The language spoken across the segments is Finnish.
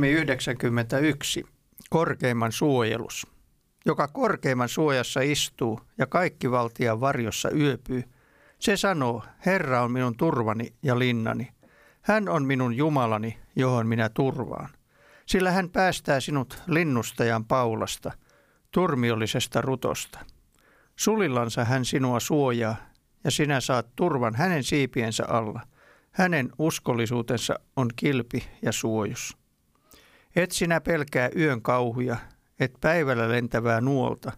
Psalmi 91, korkeimman suojelus. Joka korkeimman suojassa istuu ja kaikki valtian varjossa yöpyy, se sanoo, Herra on minun turvani ja linnani. Hän on minun Jumalani, johon minä turvaan. Sillä hän päästää sinut linnustajan paulasta, turmiollisesta rutosta. Sulillansa hän sinua suojaa, ja sinä saat turvan hänen siipiensä alla. Hänen uskollisuutensa on kilpi ja suojus. Et sinä pelkää yön kauhuja, et päivällä lentävää nuolta,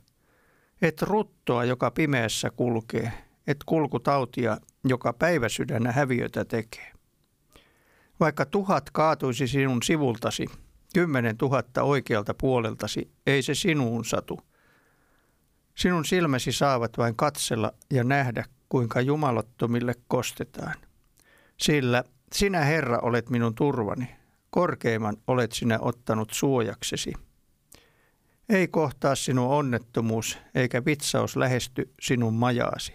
et ruttoa, joka pimeässä kulkee, et kulkutautia, joka päiväsydännä häviötä tekee. Vaikka tuhat kaatuisi sinun sivultasi, kymmenen tuhatta oikealta puoleltasi, ei se sinuun satu. Sinun silmäsi saavat vain katsella ja nähdä, kuinka jumalattomille kostetaan. Sillä sinä, Herra, olet minun turvani, korkeimman olet sinä ottanut suojaksesi. Ei kohtaa sinun onnettomuus eikä vitsaus lähesty sinun majaasi.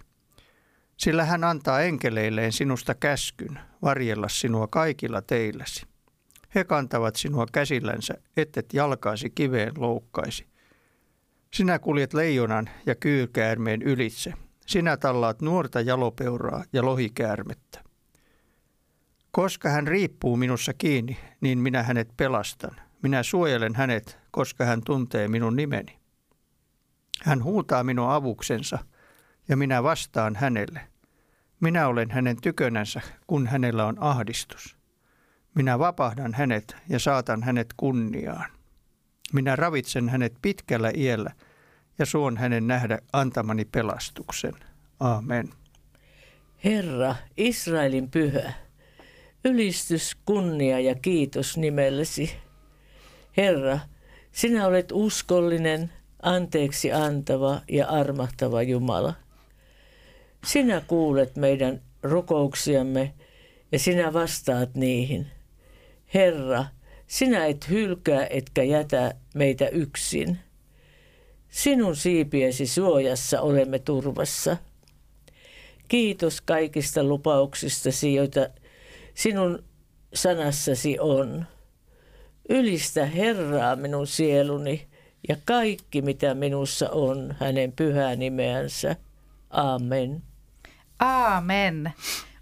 Sillä hän antaa enkeleilleen sinusta käskyn varjella sinua kaikilla teilläsi. He kantavat sinua käsillänsä, ettet jalkaasi kiveen loukkaisi. Sinä kuljet leijonan ja kyykäärmeen ylitse. Sinä tallaat nuorta jalopeuraa ja lohikäärmettä. Koska hän riippuu minussa kiinni, niin minä hänet pelastan. Minä suojelen hänet, koska hän tuntee minun nimeni. Hän huutaa minun avuksensa, ja minä vastaan hänelle. Minä olen hänen tykönänsä, kun hänellä on ahdistus. Minä vapahdan hänet ja saatan hänet kunniaan. Minä ravitsen hänet pitkällä iällä ja suon hänen nähdä antamani pelastuksen. Amen. Herra, Israelin pyhä, Ylistys, kunnia ja kiitos nimellesi. Herra, sinä olet uskollinen, anteeksi antava ja armahtava Jumala. Sinä kuulet meidän rukouksiamme ja sinä vastaat niihin. Herra, sinä et hylkää etkä jätä meitä yksin. Sinun siipiesi suojassa olemme turvassa. Kiitos kaikista lupauksistasi, joita sinun sanassasi on. Ylistä Herraa minun sieluni ja kaikki mitä minussa on hänen pyhää nimeänsä. Amen. Aamen.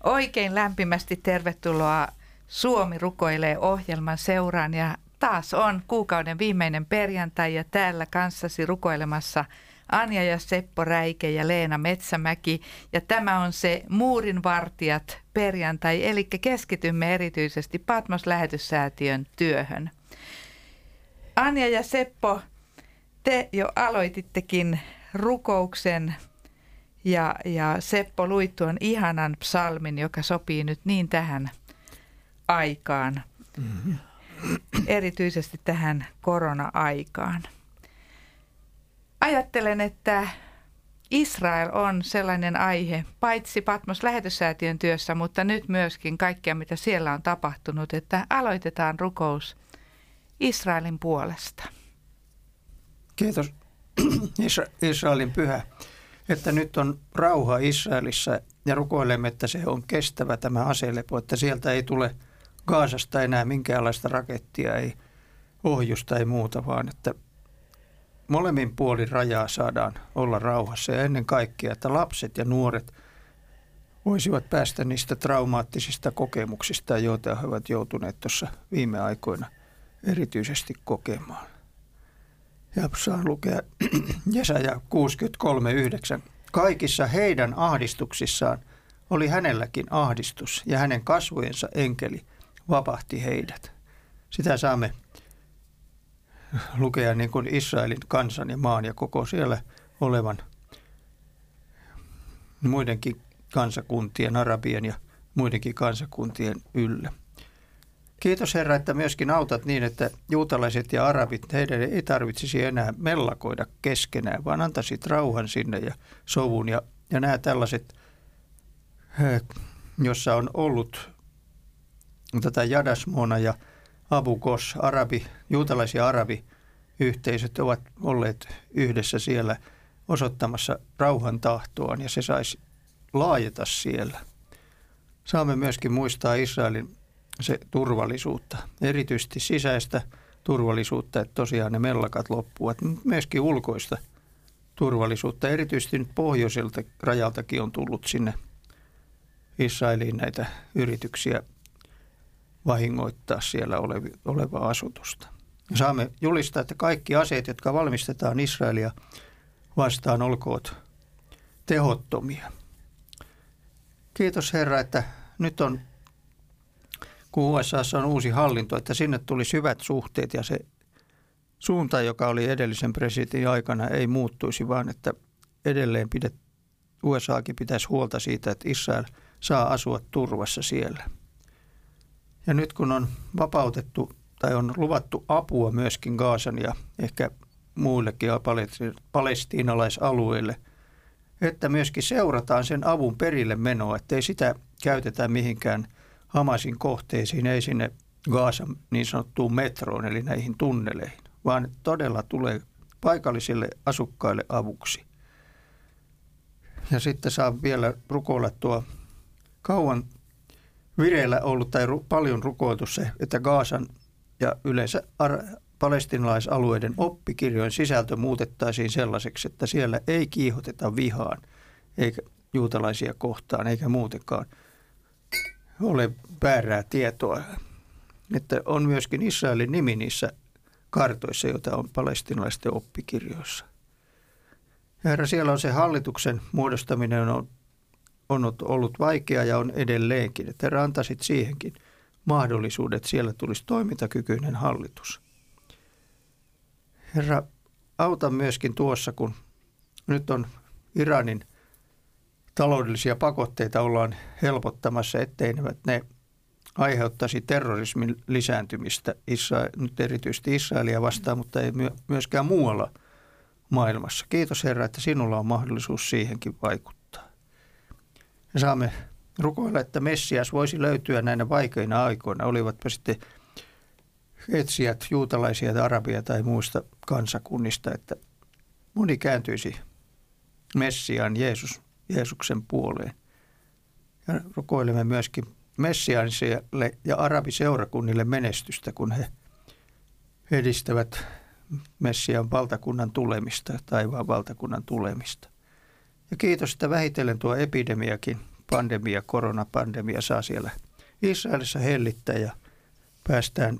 Oikein lämpimästi tervetuloa Suomi rukoilee ohjelman seuraan ja taas on kuukauden viimeinen perjantai ja täällä kanssasi rukoilemassa – Anja ja Seppo Räike ja Leena Metsämäki. Ja tämä on se Muurin vartijat perjantai, eli keskitymme erityisesti Patmos lähetyssäätiön työhön. Anja ja Seppo, te jo aloitittekin rukouksen ja, ja Seppo lui tuon ihanan psalmin, joka sopii nyt niin tähän aikaan, mm-hmm. erityisesti tähän korona-aikaan. Ajattelen, että Israel on sellainen aihe, paitsi Patmos lähetyssäätiön työssä, mutta nyt myöskin kaikkea, mitä siellä on tapahtunut, että aloitetaan rukous Israelin puolesta. Kiitos Israelin pyhä, että nyt on rauha Israelissa ja rukoilemme, että se on kestävä tämä aselepo, että sieltä ei tule Gaasasta enää minkäänlaista rakettia, ei ohjusta, ei muuta, vaan että molemmin puolin rajaa saadaan olla rauhassa ja ennen kaikkea, että lapset ja nuoret voisivat päästä niistä traumaattisista kokemuksista, joita he ovat joutuneet tuossa viime aikoina erityisesti kokemaan. Ja saan lukea Jesaja 63.9. Kaikissa heidän ahdistuksissaan oli hänelläkin ahdistus ja hänen kasvojensa enkeli vapahti heidät. Sitä saamme lukea niin kuin Israelin kansan ja maan ja koko siellä olevan muidenkin kansakuntien, arabien ja muidenkin kansakuntien yllä. Kiitos Herra, että myöskin autat niin, että juutalaiset ja arabit, heidän ei tarvitsisi enää mellakoida keskenään, vaan antaisit rauhan sinne ja sovun. Ja, ja nämä tällaiset, jossa on ollut tätä Jadasmona ja Abu Ghos, arabi, juutalaisia arabiyhteisöt ovat olleet yhdessä siellä osoittamassa rauhan tahtoaan ja se saisi laajeta siellä. Saamme myöskin muistaa Israelin se turvallisuutta, erityisesti sisäistä turvallisuutta, että tosiaan ne mellakat loppuvat, mutta myöskin ulkoista turvallisuutta. Erityisesti nyt pohjoiselta rajaltakin on tullut sinne Israeliin näitä yrityksiä vahingoittaa siellä olevaa asutusta. Saamme julistaa, että kaikki aseet, jotka valmistetaan Israelia vastaan, olkoot tehottomia. Kiitos Herra, että nyt on, kun USA on uusi hallinto, että sinne tuli hyvät suhteet ja se suunta, joka oli edellisen presidentin aikana, ei muuttuisi, vaan että edelleen pidet, USAkin pitäisi huolta siitä, että Israel saa asua turvassa siellä. Ja nyt kun on vapautettu tai on luvattu apua myöskin Gaasan ja ehkä muillekin palestiinalaisalueille, että myöskin seurataan sen avun perille menoa, ettei sitä käytetä mihinkään Hamasin kohteisiin, ei sinne Gaasan niin sanottuun metroon, eli näihin tunneleihin, vaan todella tulee paikallisille asukkaille avuksi. Ja sitten saa vielä rukoilla tuo kauan vireillä ollut tai ru, paljon rukoiltu se, että Gaasan ja yleensä ar- palestinalaisalueiden oppikirjojen sisältö muutettaisiin sellaiseksi, että siellä ei kiihoteta vihaan eikä juutalaisia kohtaan eikä muutenkaan ole väärää tietoa. Että on myöskin Israelin nimi niissä kartoissa, joita on palestinalaisten oppikirjoissa. Herra, siellä on se hallituksen muodostaminen on on ollut vaikea ja on edelleenkin. Että herra antaisit siihenkin mahdollisuudet, siellä tulisi toimintakykyinen hallitus. Herra, auta myöskin tuossa, kun nyt on Iranin taloudellisia pakotteita ollaan helpottamassa, ettei ne aiheuttaisi terrorismin lisääntymistä, nyt erityisesti Israelia vastaan, mutta ei myöskään muualla maailmassa. Kiitos Herra, että sinulla on mahdollisuus siihenkin vaikuttaa. Me saamme rukoilla, että Messias voisi löytyä näinä vaikeina aikoina, olivatpa sitten etsijät, juutalaisia tai arabia tai muista kansakunnista, että moni kääntyisi Messiaan Jeesus, Jeesuksen puoleen. Ja rukoilemme myöskin Messiaanisille ja arabiseurakunnille menestystä, kun he edistävät Messiaan valtakunnan tulemista, taivaan valtakunnan tulemista. Ja kiitos, että vähitellen tuo epidemiakin, pandemia, koronapandemia saa siellä Israelissa hellittää ja päästään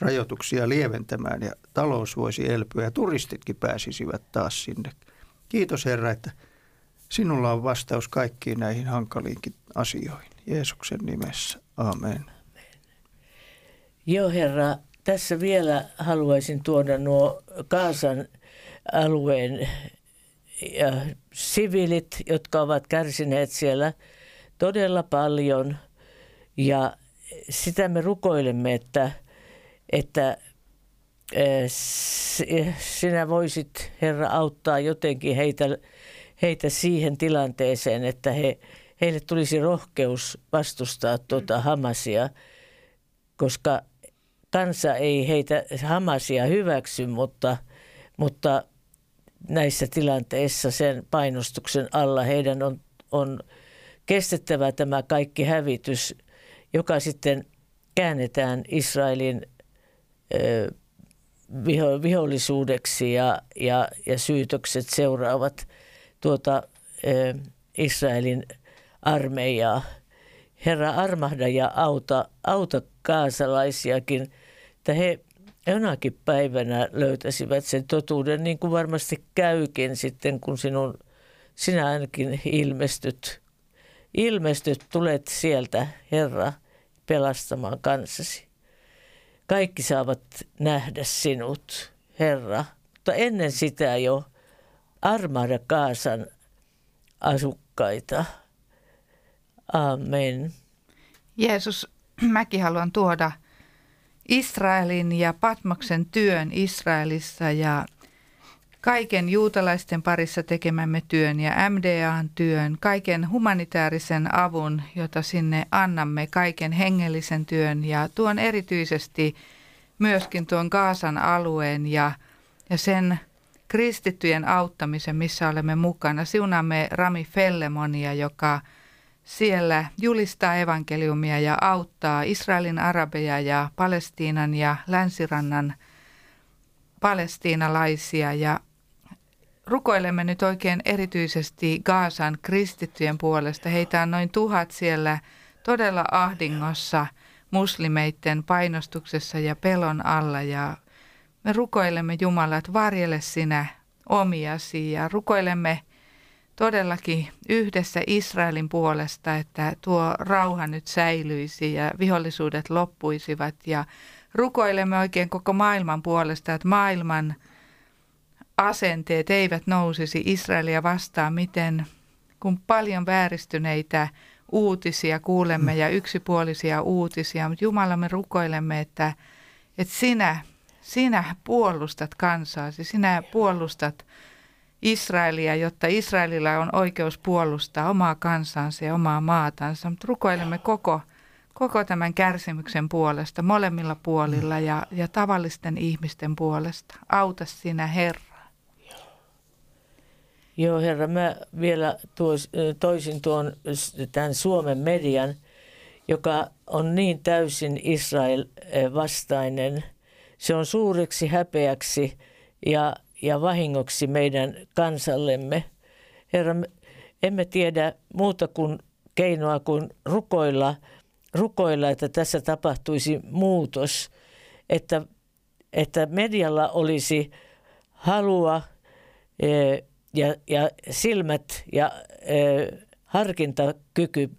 rajoituksia lieventämään ja talous voisi elpyä ja turistitkin pääsisivät taas sinne. Kiitos Herra, että sinulla on vastaus kaikkiin näihin hankaliinkin asioihin. Jeesuksen nimessä. Amen. Joo Herra, tässä vielä haluaisin tuoda nuo Kaasan alueen ja siviilit, jotka ovat kärsineet siellä todella paljon. Ja sitä me rukoilemme, että, että sinä voisit, Herra, auttaa jotenkin heitä, heitä siihen tilanteeseen, että he, heille tulisi rohkeus vastustaa tuota Hamasia, koska kansa ei heitä Hamasia hyväksy, mutta, mutta näissä tilanteissa sen painostuksen alla heidän on, on kestettävä tämä kaikki hävitys, joka sitten käännetään Israelin ö, viho, vihollisuudeksi ja, ja, ja syytökset seuraavat tuota, ö, Israelin armeijaa. Herra armahda ja auta, auta kaasalaisiakin, että he jonakin päivänä löytäisivät sen totuuden, niin kuin varmasti käykin sitten, kun sinun, sinä ainakin ilmestyt. Ilmestyt, tulet sieltä, Herra, pelastamaan kanssasi. Kaikki saavat nähdä sinut, Herra, mutta ennen sitä jo armahda Kaasan asukkaita. Amen. Jeesus, mäkin haluan tuoda Israelin ja Patmoksen työn Israelissa ja kaiken juutalaisten parissa tekemämme työn ja MDAn työn, kaiken humanitaarisen avun, jota sinne annamme, kaiken hengellisen työn ja tuon erityisesti myöskin tuon Gaasan alueen ja, ja sen kristittyjen auttamisen, missä olemme mukana. Siunaamme Rami Fellemonia, joka siellä julistaa evankeliumia ja auttaa Israelin arabeja ja Palestiinan ja länsirannan palestiinalaisia ja rukoilemme nyt oikein erityisesti Gaasan kristittyjen puolesta. Heitä on noin tuhat siellä todella ahdingossa muslimeiden painostuksessa ja pelon alla ja me rukoilemme Jumala, että varjele sinä omiasi ja rukoilemme todellakin yhdessä Israelin puolesta, että tuo rauha nyt säilyisi ja vihollisuudet loppuisivat. Ja rukoilemme oikein koko maailman puolesta, että maailman asenteet eivät nousisi Israelia vastaan, miten kun paljon vääristyneitä uutisia kuulemme ja yksipuolisia uutisia, mutta Jumala me rukoilemme, että, että sinä, sinä puolustat kansaasi, sinä puolustat Israelia, jotta Israelilla on oikeus puolustaa omaa kansansa ja omaa maatansa. Mutta rukoilemme koko, koko tämän kärsimyksen puolesta, molemmilla puolilla ja, ja tavallisten ihmisten puolesta. Auta sinä, Herra. Joo, herra, mä vielä tuos, toisin tuon tämän Suomen median, joka on niin täysin Israel vastainen. Se on suureksi häpeäksi ja ja vahingoksi meidän kansallemme. Herra, emme tiedä muuta kuin keinoa kuin rukoilla, rukoilla että tässä tapahtuisi muutos, että, että medialla olisi halua e, ja, ja silmät ja e, harkintakyky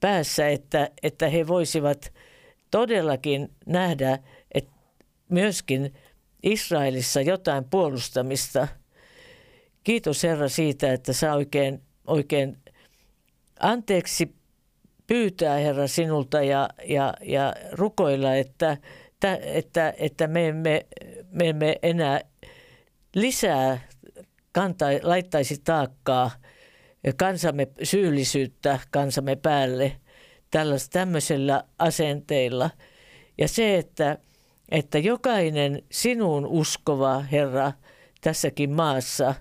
päässä, että, että he voisivat todellakin nähdä, että myöskin – Israelissa jotain puolustamista. Kiitos Herra siitä, että saa oikein, oikein anteeksi pyytää Herra sinulta ja, ja, ja rukoilla, että, että, että me, emme, me emme enää lisää kanta, laittaisi taakkaa kansamme syyllisyyttä kansamme päälle tämmöisellä asenteilla. Ja se, että – että jokainen sinun uskova Herra tässäkin maassa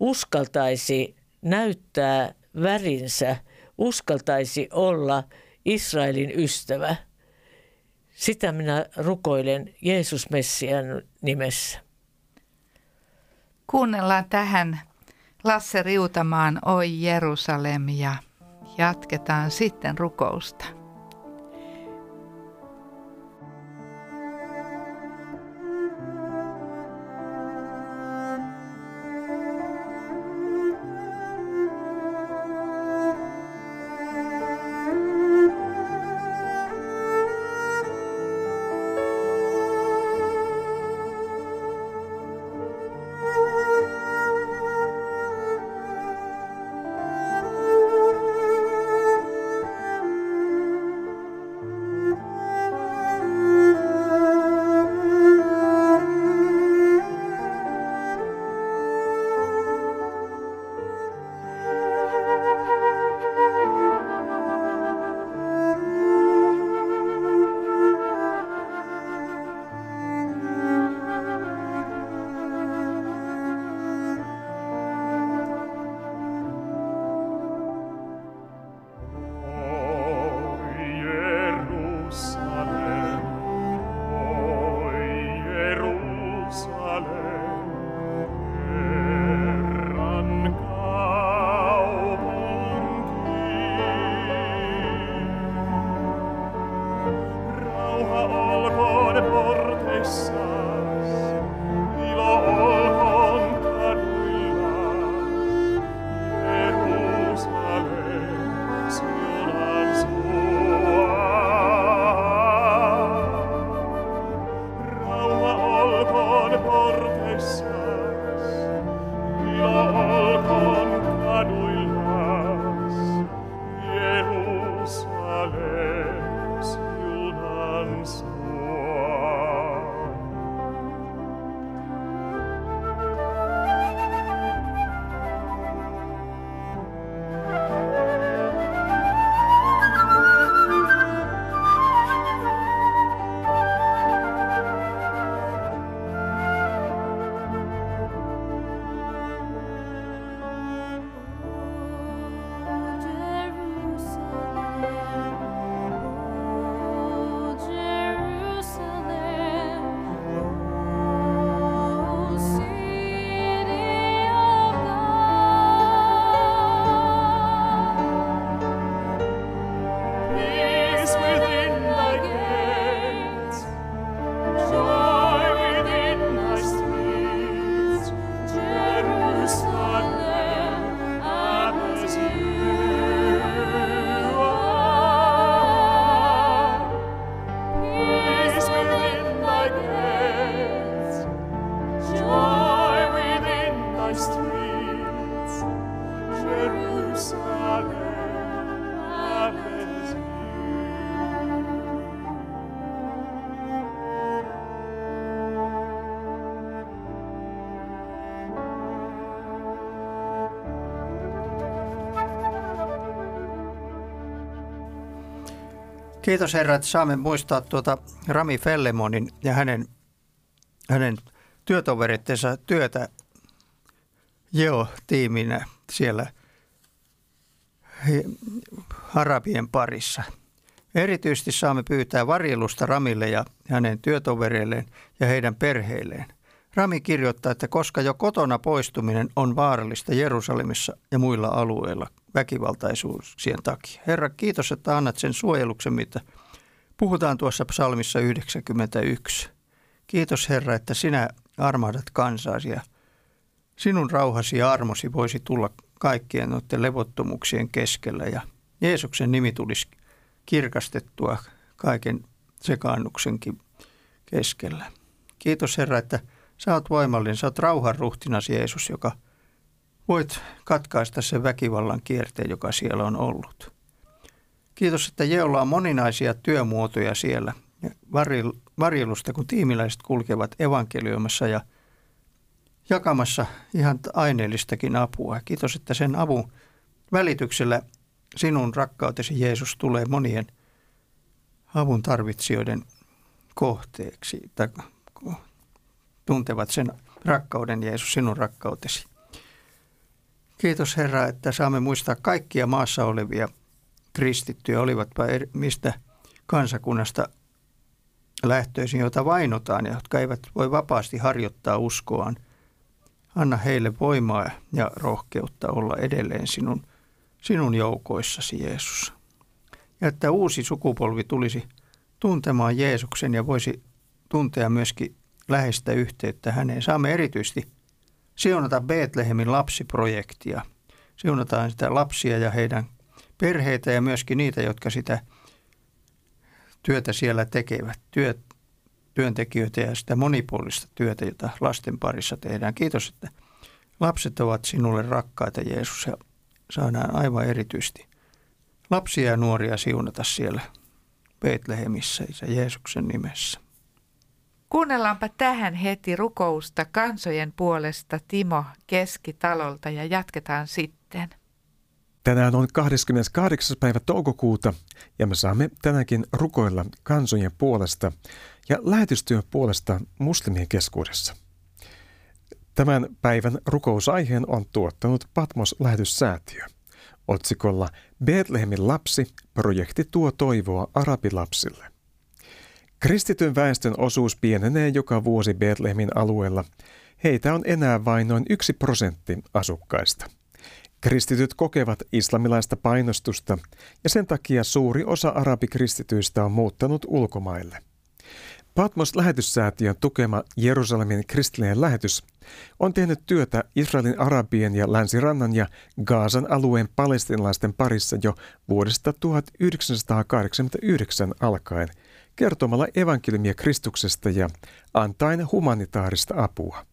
uskaltaisi näyttää värinsä, uskaltaisi olla Israelin ystävä. Sitä minä rukoilen Jeesus Messian nimessä. Kuunnellaan tähän Lasse Riutamaan Oi Jerusalem ja jatketaan sitten rukousta. Kiitos Herra, että saamme muistaa tuota Rami Fellemonin ja hänen, hänen työtoverittensa työtä Jeo-tiiminä siellä Arabien parissa. Erityisesti saamme pyytää varjelusta Ramille ja hänen työtovereilleen ja heidän perheilleen. Rami kirjoittaa, että koska jo kotona poistuminen on vaarallista Jerusalemissa ja muilla alueilla väkivaltaisuuksien takia. Herra, kiitos, että annat sen suojeluksen, mitä puhutaan tuossa psalmissa 91. Kiitos Herra, että sinä armahdat kansaasi ja sinun rauhasi ja armosi voisi tulla kaikkien noiden levottomuuksien keskellä ja Jeesuksen nimi tulisi kirkastettua kaiken sekaannuksenkin keskellä. Kiitos Herra, että sä oot voimallinen, sä oot rauhan ruhtinas Jeesus, joka voit katkaista sen väkivallan kierteen, joka siellä on ollut. Kiitos, että Jeolla on moninaisia työmuotoja siellä varjelusta, kun tiimiläiset kulkevat evankelioimassa ja jakamassa ihan aineellistakin apua. Kiitos, että sen avun välityksellä sinun rakkautesi Jeesus tulee monien avun tarvitsijoiden kohteeksi, tai tuntevat sen rakkauden Jeesus, sinun rakkautesi. Kiitos Herra, että saamme muistaa kaikkia maassa olevia kristittyjä, olivatpa eri, mistä kansakunnasta lähtöisin, joita vainotaan ja jotka eivät voi vapaasti harjoittaa uskoaan. Anna heille voimaa ja rohkeutta olla edelleen sinun, sinun joukoissasi, Jeesus. Ja että uusi sukupolvi tulisi tuntemaan Jeesuksen ja voisi tuntea myöskin läheistä yhteyttä häneen. Saamme erityisesti siunata Betlehemin lapsiprojektia. Siunataan sitä lapsia ja heidän perheitä ja myöskin niitä, jotka sitä työtä siellä tekevät, työt, työntekijöitä ja sitä monipuolista työtä, jota lasten parissa tehdään. Kiitos, että lapset ovat sinulle rakkaita, Jeesus, ja saadaan aivan erityisesti lapsia ja nuoria siunata siellä Betlehemissä Isä Jeesuksen nimessä. Kuunnellaanpa tähän heti rukousta kansojen puolesta Timo Keskitalolta ja jatketaan sitten. Tänään on 28. päivä toukokuuta ja me saamme tänäkin rukoilla kansojen puolesta ja lähetystyön puolesta muslimien keskuudessa. Tämän päivän rukousaiheen on tuottanut Patmos-lähetyssäätiö. Otsikolla Betlehemin lapsi, projekti tuo toivoa arabilapsille. Kristityn väestön osuus pienenee joka vuosi Betlehemin alueella. Heitä on enää vain noin yksi prosentti asukkaista. Kristityt kokevat islamilaista painostusta ja sen takia suuri osa arabikristityistä on muuttanut ulkomaille. Patmos-lähetyssäätiön tukema Jerusalemin kristillinen lähetys on tehnyt työtä Israelin arabien ja länsirannan ja Gaasan alueen palestinalaisten parissa jo vuodesta 1989 alkaen kertomalla evankeliumia Kristuksesta ja antaen humanitaarista apua.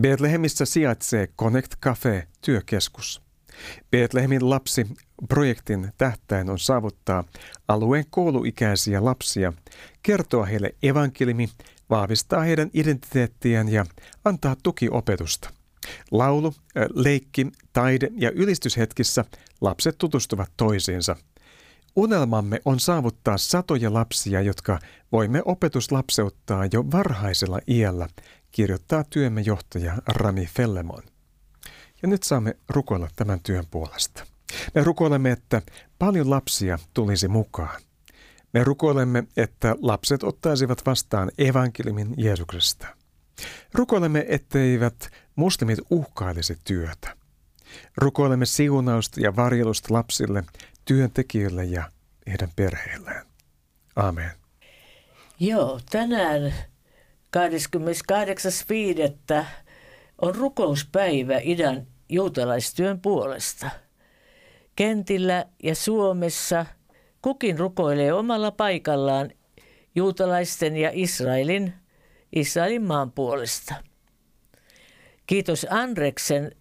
Betlehemissä sijaitsee Connect Cafe työkeskus. Betlehemin lapsi projektin tähtäin on saavuttaa alueen kouluikäisiä lapsia, kertoa heille evankelimi, vahvistaa heidän identiteettiään ja antaa tukiopetusta. Laulu, leikki, taide ja ylistyshetkissä lapset tutustuvat toisiinsa. Unelmamme on saavuttaa satoja lapsia, jotka voimme opetuslapseuttaa jo varhaisella iällä kirjoittaa työmme johtaja Rami Fellemon. Ja nyt saamme rukoilla tämän työn puolesta. Me rukoilemme, että paljon lapsia tulisi mukaan. Me rukoilemme, että lapset ottaisivat vastaan evankeliumin Jeesuksesta. Rukoilemme, etteivät muslimit uhkailisi työtä. Rukoilemme siunausta ja varjelusta lapsille, työntekijöille ja heidän perheilleen. Amen. Joo, tänään 28.5. on rukouspäivä idän juutalaistyön puolesta. Kentillä ja Suomessa kukin rukoilee omalla paikallaan juutalaisten ja Israelin, Israelin maan puolesta. Kiitos Andreksen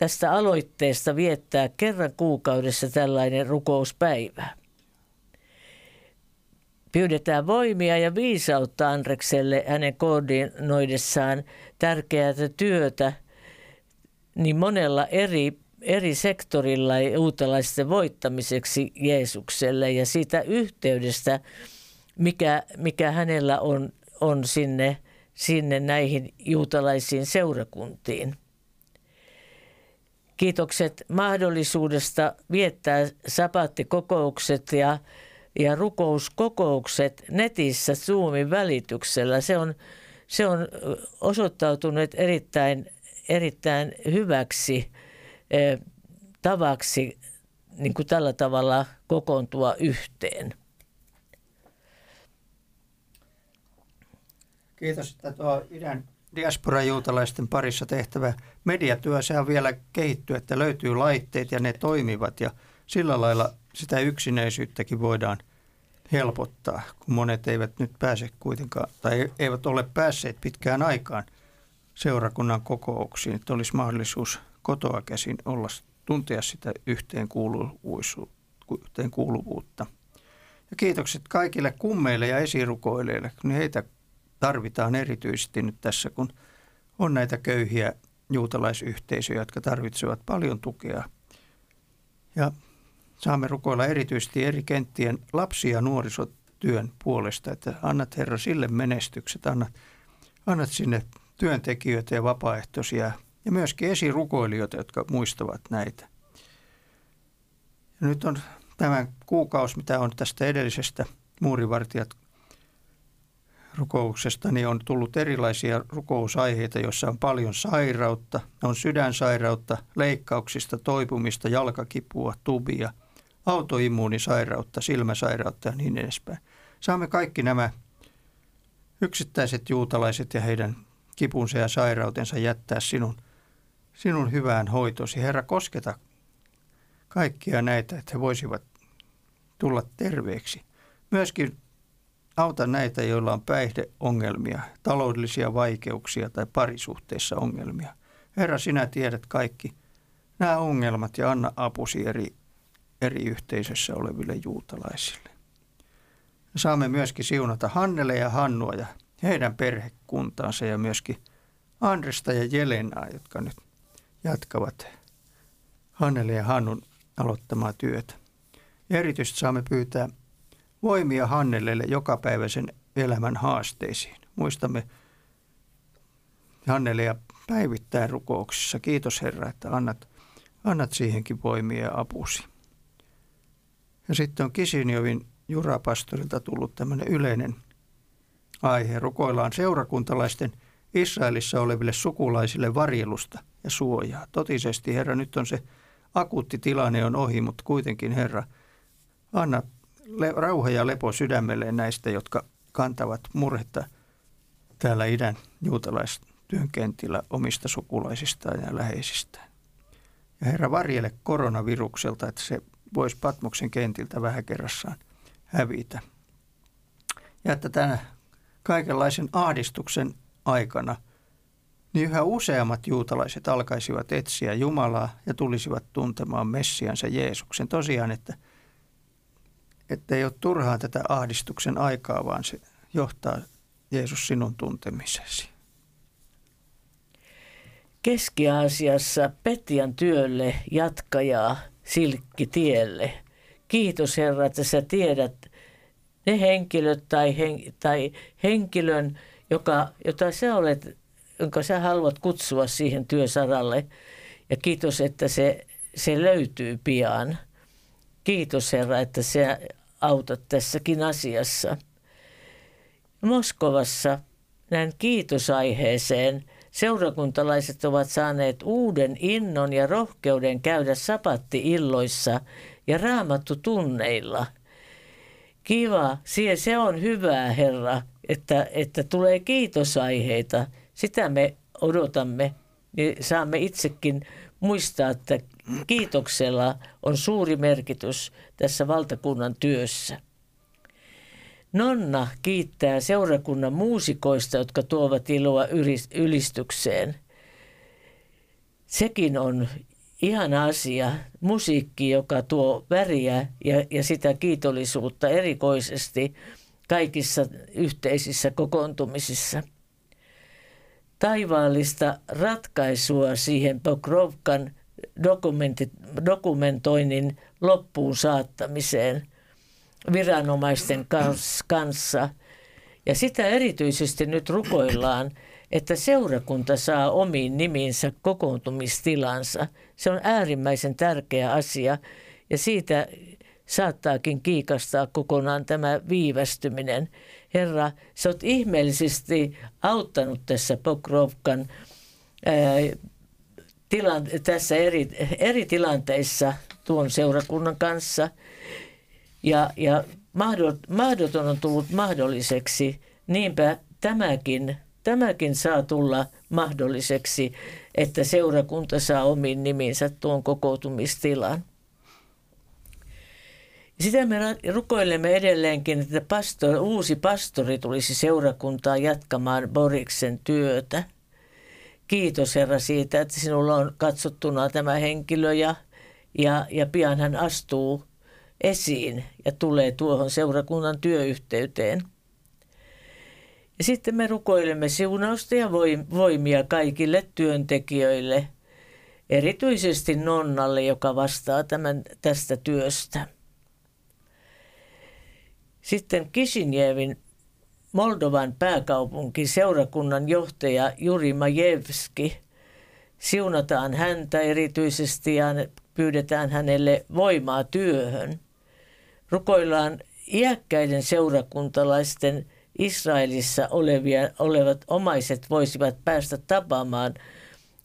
tästä aloitteesta viettää kerran kuukaudessa tällainen rukouspäivä. Pyydetään voimia ja viisautta Andrekselle hänen koordinoidessaan tärkeää työtä niin monella eri eri sektorilla juutalaisten voittamiseksi Jeesukselle ja siitä yhteydestä, mikä, mikä hänellä on, on sinne, sinne näihin juutalaisiin seurakuntiin. Kiitokset mahdollisuudesta viettää sabattikokoukset ja, ja rukouskokoukset netissä Zoomin välityksellä. Se on, se on osoittautunut erittäin, erittäin hyväksi eh, tavaksi niin kuin tällä tavalla kokoontua yhteen. Kiitos, että tuo idän diaspora-juutalaisten parissa tehtävä mediatyö, se on vielä kehittyy, että löytyy laitteet ja ne toimivat ja sillä lailla sitä yksinäisyyttäkin voidaan helpottaa, kun monet eivät nyt pääse kuitenkaan tai eivät ole päässeet pitkään aikaan seurakunnan kokouksiin, että olisi mahdollisuus kotoa käsin olla, tuntea sitä yhteenkuuluvuutta. Ja kiitokset kaikille kummeille ja esirukoilijoille, kun heitä tarvitaan erityisesti nyt tässä, kun on näitä köyhiä juutalaisyhteisöjä, jotka tarvitsevat paljon tukea. Ja saamme rukoilla erityisesti eri kenttien lapsia ja nuorisotyön puolesta, että annat Herra sille menestykset, annat, annat sinne työntekijöitä ja vapaaehtoisia ja myöskin esirukoilijoita, jotka muistavat näitä. Ja nyt on tämä kuukausi, mitä on tästä edellisestä muurivartijat rukouksesta, niin on tullut erilaisia rukousaiheita, joissa on paljon sairautta. On sydänsairautta, leikkauksista, toipumista, jalkakipua, tubia, autoimmuunisairautta, silmäsairautta ja niin edespäin. Saamme kaikki nämä yksittäiset juutalaiset ja heidän kipunsa ja sairautensa jättää sinun, sinun hyvään hoitosi. Herra, kosketa kaikkia näitä, että he voisivat tulla terveeksi. Myöskin auta näitä, joilla on päihdeongelmia, taloudellisia vaikeuksia tai parisuhteissa ongelmia. Herra, sinä tiedät kaikki nämä ongelmat ja anna apusi eri, eri yhteisössä oleville juutalaisille. Saamme myöskin siunata Hannele ja Hannua ja heidän perhekuntaansa ja myöskin Andresta ja Jelenaa, jotka nyt jatkavat Hannele ja Hannun aloittamaa työtä. Ja erityisesti saamme pyytää voimia Hannelelle jokapäiväisen elämän haasteisiin. Muistamme Hannele päivittäin rukouksissa. Kiitos Herra, että annat, annat siihenkin voimia ja apusi. Ja sitten on Kisinjovin jurapastorilta tullut tämmöinen yleinen aihe. Rukoillaan seurakuntalaisten Israelissa oleville sukulaisille varjelusta ja suojaa. Totisesti, Herra, nyt on se akuutti tilanne on ohi, mutta kuitenkin, Herra, anna le, rauha ja lepo sydämelleen näistä, jotka kantavat murhetta täällä idän juutalaistyön kentillä omista sukulaisistaan ja läheisistään. Ja Herra varjele koronavirukselta, että se voisi Patmoksen kentiltä vähän kerrassaan hävitä. Ja että tänä kaikenlaisen ahdistuksen aikana niin yhä useammat juutalaiset alkaisivat etsiä Jumalaa ja tulisivat tuntemaan Messiansa Jeesuksen. Tosiaan, että – että ei ole turhaa tätä ahdistuksen aikaa, vaan se johtaa Jeesus sinun tuntemisesi. Keski-Aasiassa Petian työlle jatkajaa silkkitielle. Kiitos Herra, että sä tiedät ne henkilöt tai, hen, tai henkilön, joka, jota sä olet, jonka sä haluat kutsua siihen työsaralle. Ja kiitos, että se, se löytyy pian. Kiitos Herra, että sä autat tässäkin asiassa. Moskovassa näin kiitosaiheeseen seurakuntalaiset ovat saaneet uuden innon ja rohkeuden käydä sapatti-illoissa ja raamattu tunneilla. Kiva, se on hyvää Herra, että, että tulee kiitosaiheita. Sitä me odotamme, niin saamme itsekin muistaa, että kiitoksella on suuri merkitys tässä valtakunnan työssä. Nonna kiittää seurakunnan muusikoista, jotka tuovat iloa ylistykseen. Sekin on ihana asia, musiikki, joka tuo väriä ja, ja sitä kiitollisuutta erikoisesti kaikissa yhteisissä kokoontumisissa. Taivaallista ratkaisua siihen Pokrovkan dokumentoinnin loppuun saattamiseen viranomaisten kanssa. Ja sitä erityisesti nyt rukoillaan, että seurakunta saa omiin nimiinsä kokoontumistilansa. Se on äärimmäisen tärkeä asia ja siitä saattaakin kiikastaa kokonaan tämä viivästyminen. Herra, sä oot ihmeellisesti auttanut tässä Pokrovkan tilan, tässä eri, eri tilanteissa tuon seurakunnan kanssa. Ja, ja mahdoton on tullut mahdolliseksi, niinpä tämäkin, tämäkin saa tulla mahdolliseksi, että seurakunta saa omiin niminsä tuon kokoutumistilan. Sitä me rukoilemme edelleenkin, että pastor, uusi pastori tulisi seurakuntaa jatkamaan Boriksen työtä. Kiitos Herra siitä, että sinulla on katsottuna tämä henkilö ja, ja, ja pian hän astuu esiin ja tulee tuohon seurakunnan työyhteyteen. Ja sitten me rukoilemme siunausta ja voimia kaikille työntekijöille, erityisesti Nonnalle, joka vastaa tämän, tästä työstä. Sitten Kishinjevin Moldovan pääkaupunki seurakunnan johtaja Juri Majevski. Siunataan häntä erityisesti ja pyydetään hänelle voimaa työhön. Rukoillaan iäkkäiden seurakuntalaisten Israelissa olevia, olevat omaiset voisivat päästä tapaamaan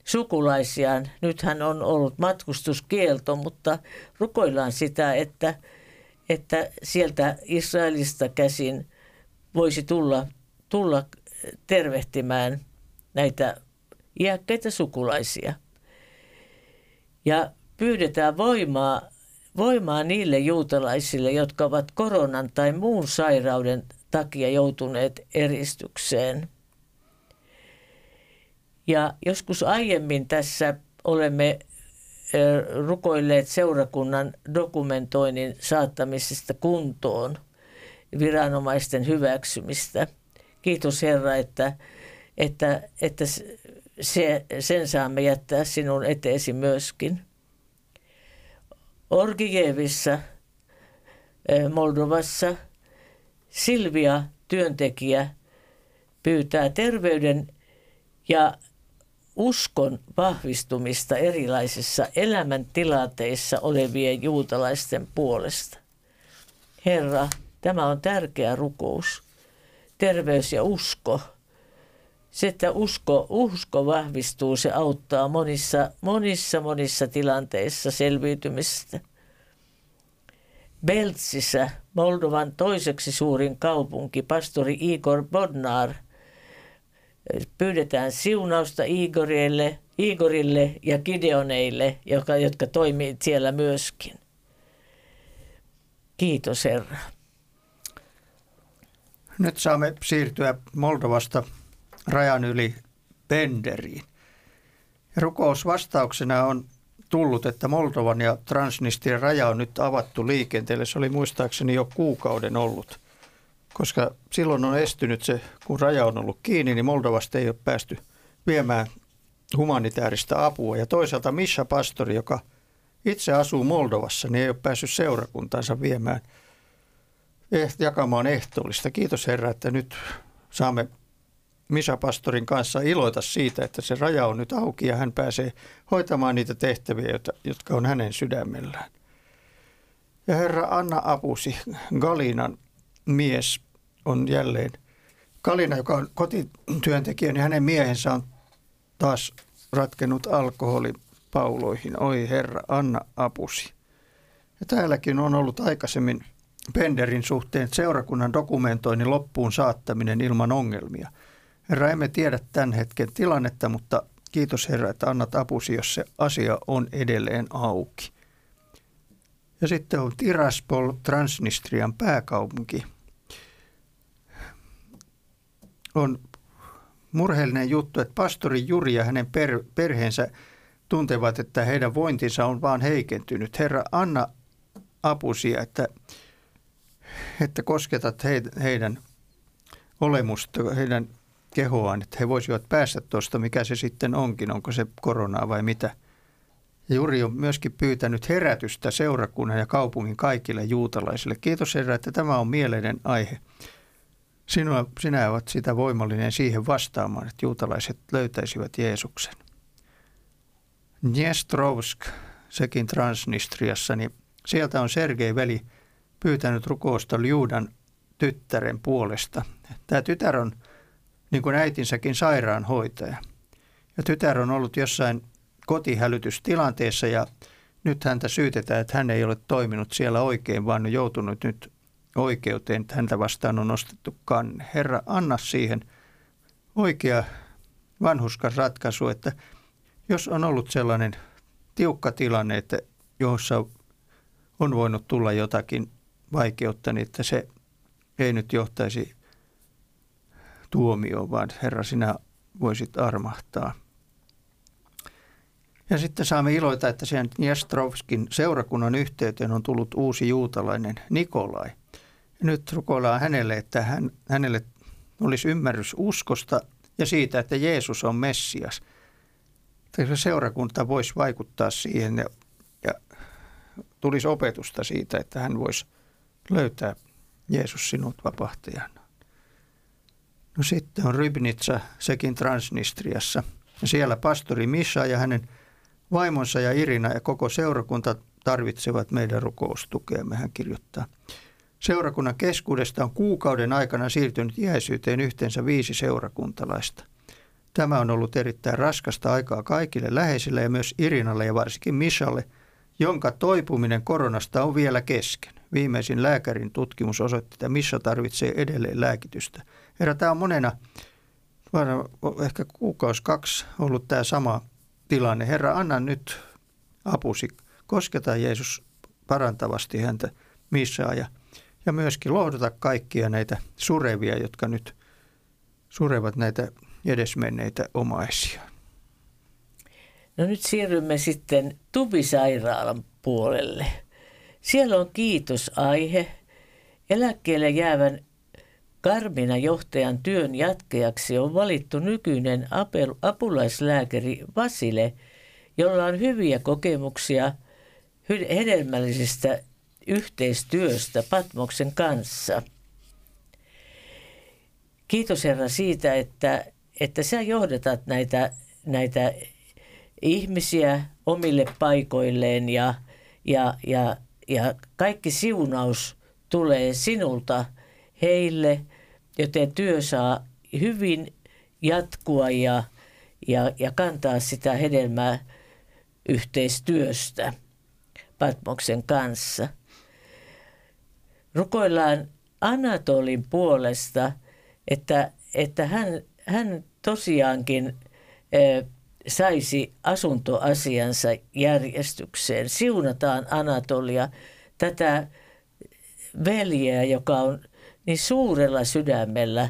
sukulaisiaan. Nythän on ollut matkustuskielto, mutta rukoillaan sitä, että – että sieltä Israelista käsin voisi tulla, tulla tervehtimään näitä iäkkäitä sukulaisia. Ja pyydetään voimaa, voimaa niille juutalaisille, jotka ovat koronan tai muun sairauden takia joutuneet eristykseen. Ja joskus aiemmin tässä olemme rukoilleet seurakunnan dokumentoinnin saattamisesta kuntoon, viranomaisten hyväksymistä. Kiitos Herra, että, että, että se, sen saamme jättää sinun eteesi myöskin. Orgijevissä Moldovassa Silvia, työntekijä, pyytää terveyden ja uskon vahvistumista erilaisissa elämäntilanteissa olevien juutalaisten puolesta. Herra, tämä on tärkeä rukous. Terveys ja usko. Se, että usko, usko vahvistuu, se auttaa monissa, monissa, monissa tilanteissa selviytymistä. Beltsissä, Moldovan toiseksi suurin kaupunki, pastori Igor Bodnar – pyydetään siunausta Igorille, Igorille ja Gideoneille, jotka, jotka toimii siellä myöskin. Kiitos Herra. Nyt saamme siirtyä Moldovasta rajan yli Benderiin. Rukousvastauksena on tullut, että Moldovan ja Transnistrian raja on nyt avattu liikenteelle. Se oli muistaakseni jo kuukauden ollut – koska silloin on estynyt se, kun raja on ollut kiinni, niin Moldovasta ei ole päästy viemään humanitaarista apua. Ja toisaalta Misha Pastori, joka itse asuu Moldovassa, niin ei ole päässyt seurakuntaansa viemään, jakamaan ehtoollista. Kiitos Herra, että nyt saamme Misha Pastorin kanssa iloita siitä, että se raja on nyt auki ja hän pääsee hoitamaan niitä tehtäviä, jotka on hänen sydämellään. Ja Herra, anna apusi Galinan mies on jälleen Kalina, joka on kotityöntekijä, niin hänen miehensä on taas ratkennut alkoholipauloihin. Oi herra, anna apusi. Ja täälläkin on ollut aikaisemmin Penderin suhteen seurakunnan dokumentoinnin loppuun saattaminen ilman ongelmia. Herra, emme tiedä tämän hetken tilannetta, mutta kiitos Herra, että annat apusi, jos se asia on edelleen auki. Ja sitten on Tiraspol, Transnistrian pääkaupunki – on murheellinen juttu, että pastori Juri ja hänen per, perheensä tuntevat, että heidän vointinsa on vaan heikentynyt. Herra, anna apusia, että, että kosketat he, heidän olemusta, heidän kehoaan, että he voisivat päästä tuosta, mikä se sitten onkin, onko se koronaa vai mitä. Ja Juri on myöskin pyytänyt herätystä seurakunnan ja kaupungin kaikille juutalaisille. Kiitos Herra, että tämä on mieleinen aihe. Sinua, sinä olet sitä voimallinen siihen vastaamaan, että juutalaiset löytäisivät Jeesuksen. Dniestrovsk, sekin Transnistriassa, niin sieltä on Sergei veli pyytänyt rukousta Liudan tyttären puolesta. Tämä tytär on, niin kuin äitinsäkin, sairaanhoitaja. Ja tytär on ollut jossain kotihälytystilanteessa ja nyt häntä syytetään, että hän ei ole toiminut siellä oikein, vaan on joutunut nyt oikeuteen, että häntä vastaan on nostettu kanne. Herra, anna siihen oikea vanhuskas ratkaisu, että jos on ollut sellainen tiukka tilanne, että jossa on voinut tulla jotakin vaikeutta, niin että se ei nyt johtaisi tuomioon, vaan Herra, sinä voisit armahtaa. Ja sitten saamme iloita, että sen Njestrovskin seurakunnan yhteyteen on tullut uusi juutalainen Nikolai. Nyt rukoillaan hänelle, että hän, hänelle olisi ymmärrys uskosta ja siitä, että Jeesus on Messias. Että seurakunta voisi vaikuttaa siihen ja, ja tulisi opetusta siitä, että hän voisi löytää Jeesus sinut vapahtajana. No sitten on Rybnitsa, sekin Transnistriassa. Ja siellä pastori Misha ja hänen vaimonsa ja Irina ja koko seurakunta tarvitsevat meidän rukoustukeamme, hän kirjoittaa. Seurakunnan keskuudesta on kuukauden aikana siirtynyt iäisyyteen yhteensä viisi seurakuntalaista. Tämä on ollut erittäin raskasta aikaa kaikille läheisille ja myös Irinalle ja varsinkin Mishalle, jonka toipuminen koronasta on vielä kesken. Viimeisin lääkärin tutkimus osoitti, että Misha tarvitsee edelleen lääkitystä. Herra, tämä on monena, ehkä kuukausi kaksi ollut tämä sama tilanne. Herra, anna nyt apusi. Kosketa Jeesus parantavasti häntä Mishaa ja, ja myöskin lohduta kaikkia näitä surevia, jotka nyt surevat näitä edesmenneitä omaisia. No nyt siirrymme sitten Tubisairaalan puolelle. Siellä on kiitosaihe. Eläkkeelle jäävän Karmina johtajan työn jatkejaksi on valittu nykyinen apulaislääkäri Vasile, jolla on hyviä kokemuksia hedelmällisestä yhteistyöstä Patmoksen kanssa. Kiitos Herra siitä, että, että sä johdatat näitä, näitä ihmisiä omille paikoilleen ja, ja, ja, ja kaikki siunaus tulee sinulta heille, joten työ saa hyvin jatkua ja, ja, ja kantaa sitä hedelmää yhteistyöstä Patmoksen kanssa. Rukoillaan Anatolin puolesta, että, että hän, hän tosiaankin saisi asuntoasiansa järjestykseen. Siunataan Anatolia, tätä veljeä, joka on niin suurella sydämellä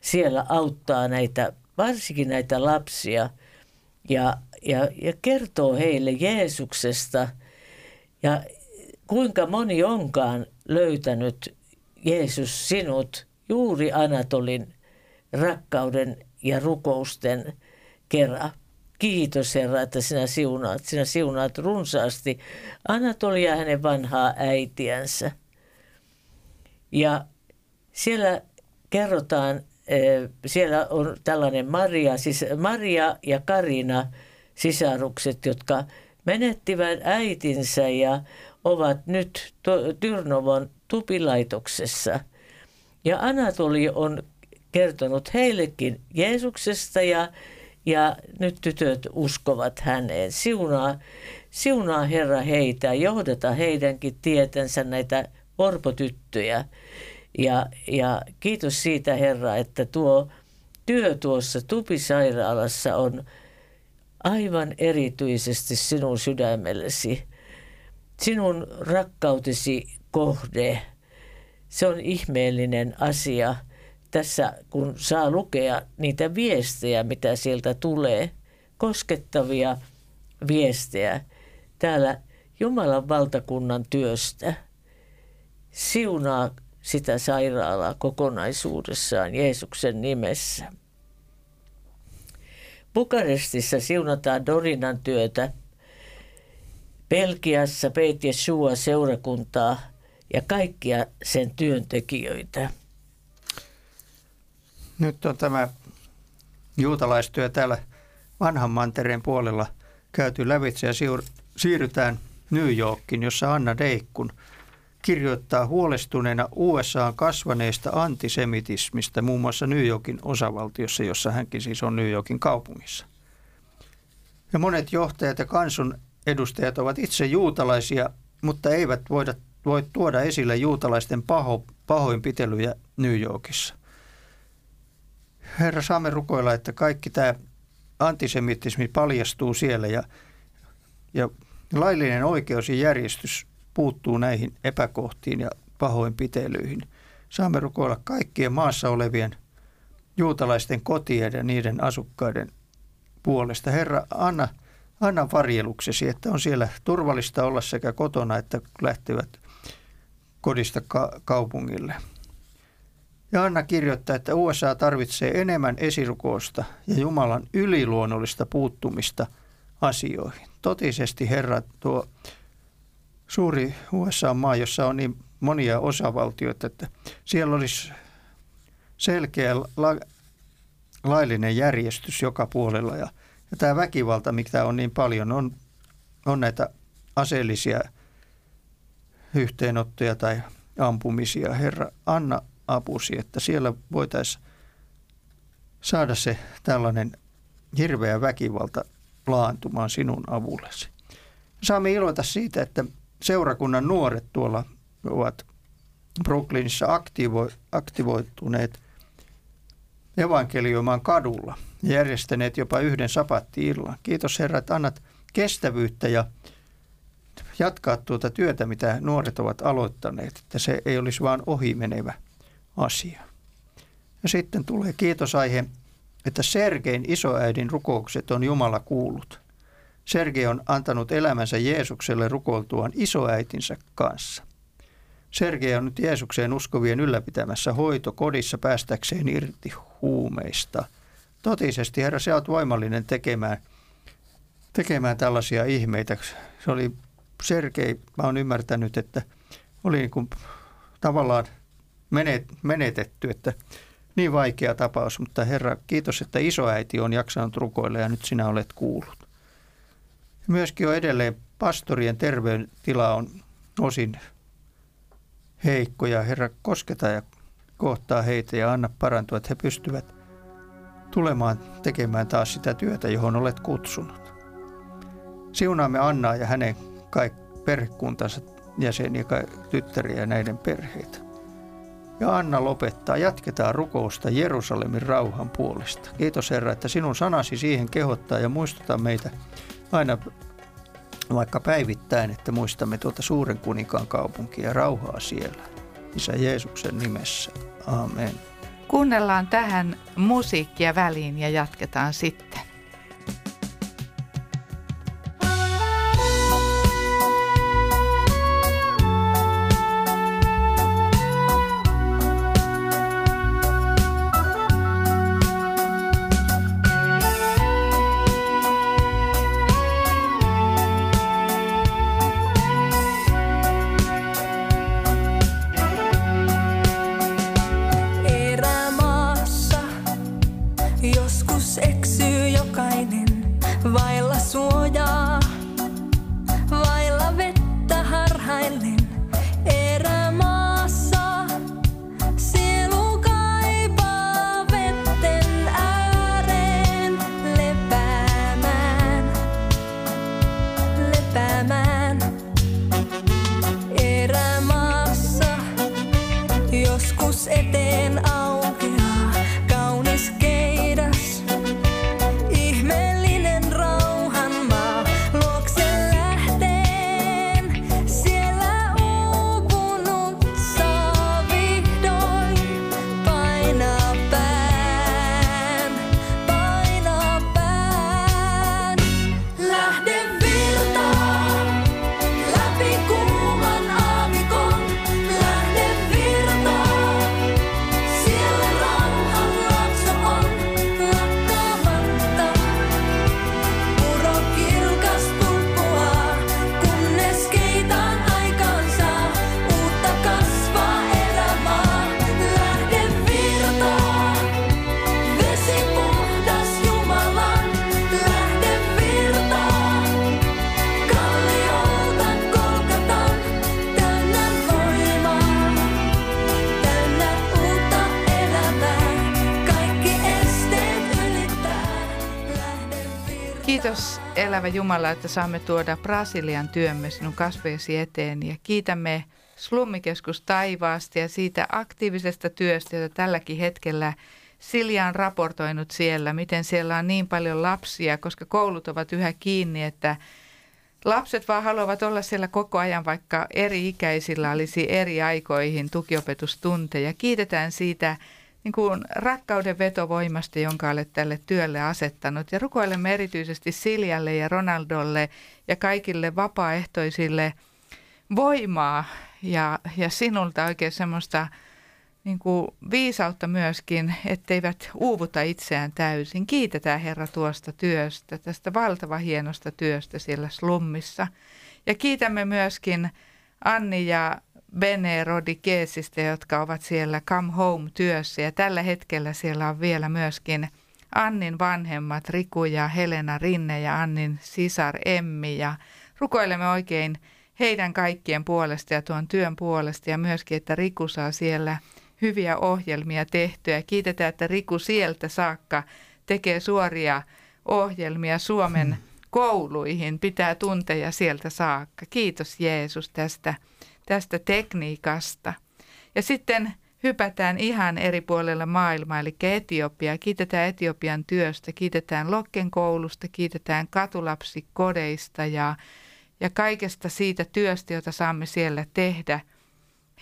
siellä auttaa näitä, varsinkin näitä lapsia ja, ja, ja kertoo heille Jeesuksesta ja kuinka moni onkaan löytänyt Jeesus sinut juuri Anatolin rakkauden ja rukousten kerran. Kiitos Herra, että sinä siunaat. Sinä siunaat runsaasti Anatolia hänen vanhaa äitiänsä. Ja siellä kerrotaan, eh, siellä on tällainen Maria, siis Maria ja Karina sisarukset, jotka menettivät äitinsä ja ovat nyt Tyrnovon tupilaitoksessa. Ja Anatoli on kertonut heillekin Jeesuksesta ja, ja nyt tytöt uskovat häneen. Siunaa, siunaa Herra heitä, johdata heidänkin tietänsä näitä orpotyttöjä. Ja, ja kiitos siitä Herra, että tuo työ tuossa tupisairaalassa on aivan erityisesti sinun sydämellesi, sinun rakkautesi kohde. Se on ihmeellinen asia tässä, kun saa lukea niitä viestejä, mitä sieltä tulee, koskettavia viestejä täällä Jumalan valtakunnan työstä. Siunaa sitä sairaalaa kokonaisuudessaan Jeesuksen nimessä. Bukarestissa siunataan Dorinan työtä Belgiassa Peit Shua seurakuntaa ja kaikkia sen työntekijöitä. Nyt on tämä juutalaistyö täällä vanhan mantereen puolella käyty lävitse ja siirrytään New Yorkin, jossa Anna Deikkun kirjoittaa huolestuneena USA kasvaneesta antisemitismistä muun muassa New Yorkin osavaltiossa, jossa hänkin siis on New Yorkin kaupungissa. Ja monet johtajat ja kansun edustajat ovat itse juutalaisia, mutta eivät voida, voi tuoda esille juutalaisten paho, pahoinpitelyjä New Yorkissa. Herra, saamme rukoilla, että kaikki tämä antisemitismi paljastuu siellä ja, ja laillinen oikeus ja järjestys puuttuu näihin epäkohtiin ja pahoinpitelyihin. Saamme rukoilla kaikkien maassa olevien juutalaisten kotien ja niiden asukkaiden puolesta. Herra, anna, anna varjeluksesi, että on siellä turvallista olla sekä kotona että lähtevät kodista ka- kaupungille. Ja Anna kirjoittaa, että USA tarvitsee enemmän esirukousta ja Jumalan yliluonnollista puuttumista asioihin. Totisesti Herra, tuo suuri USA-maa, jossa on niin monia osavaltioita, että siellä olisi selkeä la- laillinen järjestys joka puolella. Ja, ja tämä väkivalta, mikä on niin paljon, on, on näitä aseellisia yhteenottoja tai ampumisia. Herra, anna apusi, että siellä voitaisiin saada se tällainen hirveä väkivalta laantumaan sinun avullesi. Saamme iloita siitä, että seurakunnan nuoret tuolla ovat Brooklynissa aktivo, aktivoituneet evankelioimaan kadulla ja järjestäneet jopa yhden sapatti-illan. Kiitos Herra, että annat kestävyyttä ja jatkaa tuota työtä, mitä nuoret ovat aloittaneet, että se ei olisi vain ohimenevä asia. Ja sitten tulee kiitosaihe, että Sergein isoäidin rukoukset on Jumala kuullut. Sergei on antanut elämänsä Jeesukselle rukoiltuaan isoäitinsä kanssa. Sergei on nyt Jeesukseen uskovien ylläpitämässä hoitokodissa päästäkseen irti huumeista. Totisesti, Herra, sä oot voimallinen tekemään, tekemään tällaisia ihmeitä. Se oli Sergei, mä oon ymmärtänyt, että oli niin kuin tavallaan menetetty, että niin vaikea tapaus, mutta Herra, kiitos, että isoäiti on jaksanut rukoilla ja nyt sinä olet kuullut. Myöskin on edelleen pastorien terveydentila on osin heikko ja Herra kosketa ja kohtaa heitä ja anna parantua, että he pystyvät tulemaan tekemään taas sitä työtä, johon olet kutsunut. Siunaamme Annaa ja hänen kaikki perhekuntansa jäseniä, tyttäriä ja näiden perheitä. Ja Anna lopettaa, jatketaan rukousta Jerusalemin rauhan puolesta. Kiitos Herra, että sinun sanasi siihen kehottaa ja muistuta meitä aina vaikka päivittäin, että muistamme tuota suuren kuninkaan kaupunkia ja rauhaa siellä. Isä Jeesuksen nimessä. Amen. Kuunnellaan tähän musiikkia väliin ja jatketaan sitten. Elävä Jumala, että saamme tuoda Brasilian työmme sinun kasvojesi eteen ja kiitämme Slummikeskus Taivaasta ja siitä aktiivisesta työstä, jota tälläkin hetkellä Silja on raportoinut siellä, miten siellä on niin paljon lapsia, koska koulut ovat yhä kiinni, että lapset vaan haluavat olla siellä koko ajan, vaikka eri ikäisillä olisi eri aikoihin tukiopetustunteja. Kiitetään siitä niin kuin rakkauden vetovoimasta, jonka olet tälle työlle asettanut. Ja rukoilemme erityisesti Siljalle ja Ronaldolle ja kaikille vapaaehtoisille voimaa ja, ja sinulta oikein semmoista niin kuin viisautta myöskin, etteivät uuvuta itseään täysin. Kiitetään Herra tuosta työstä, tästä valtava hienosta työstä siellä slummissa. Ja kiitämme myöskin Anni ja Bene Rodikeesistä, jotka ovat siellä Come Home-työssä. Ja tällä hetkellä siellä on vielä myöskin Annin vanhemmat, Riku ja Helena Rinne ja Annin sisar Emmi. Ja rukoilemme oikein heidän kaikkien puolesta ja tuon työn puolesta ja myöskin, että Riku saa siellä hyviä ohjelmia tehtyä. Kiitetään, että Riku sieltä saakka tekee suoria ohjelmia Suomen hmm. kouluihin, pitää tunteja sieltä saakka. Kiitos Jeesus tästä tästä tekniikasta. Ja sitten hypätään ihan eri puolella maailmaa, eli Etiopia. Kiitetään Etiopian työstä, kiitetään Lokken koulusta, kiitetään katulapsikodeista ja, ja kaikesta siitä työstä, jota saamme siellä tehdä.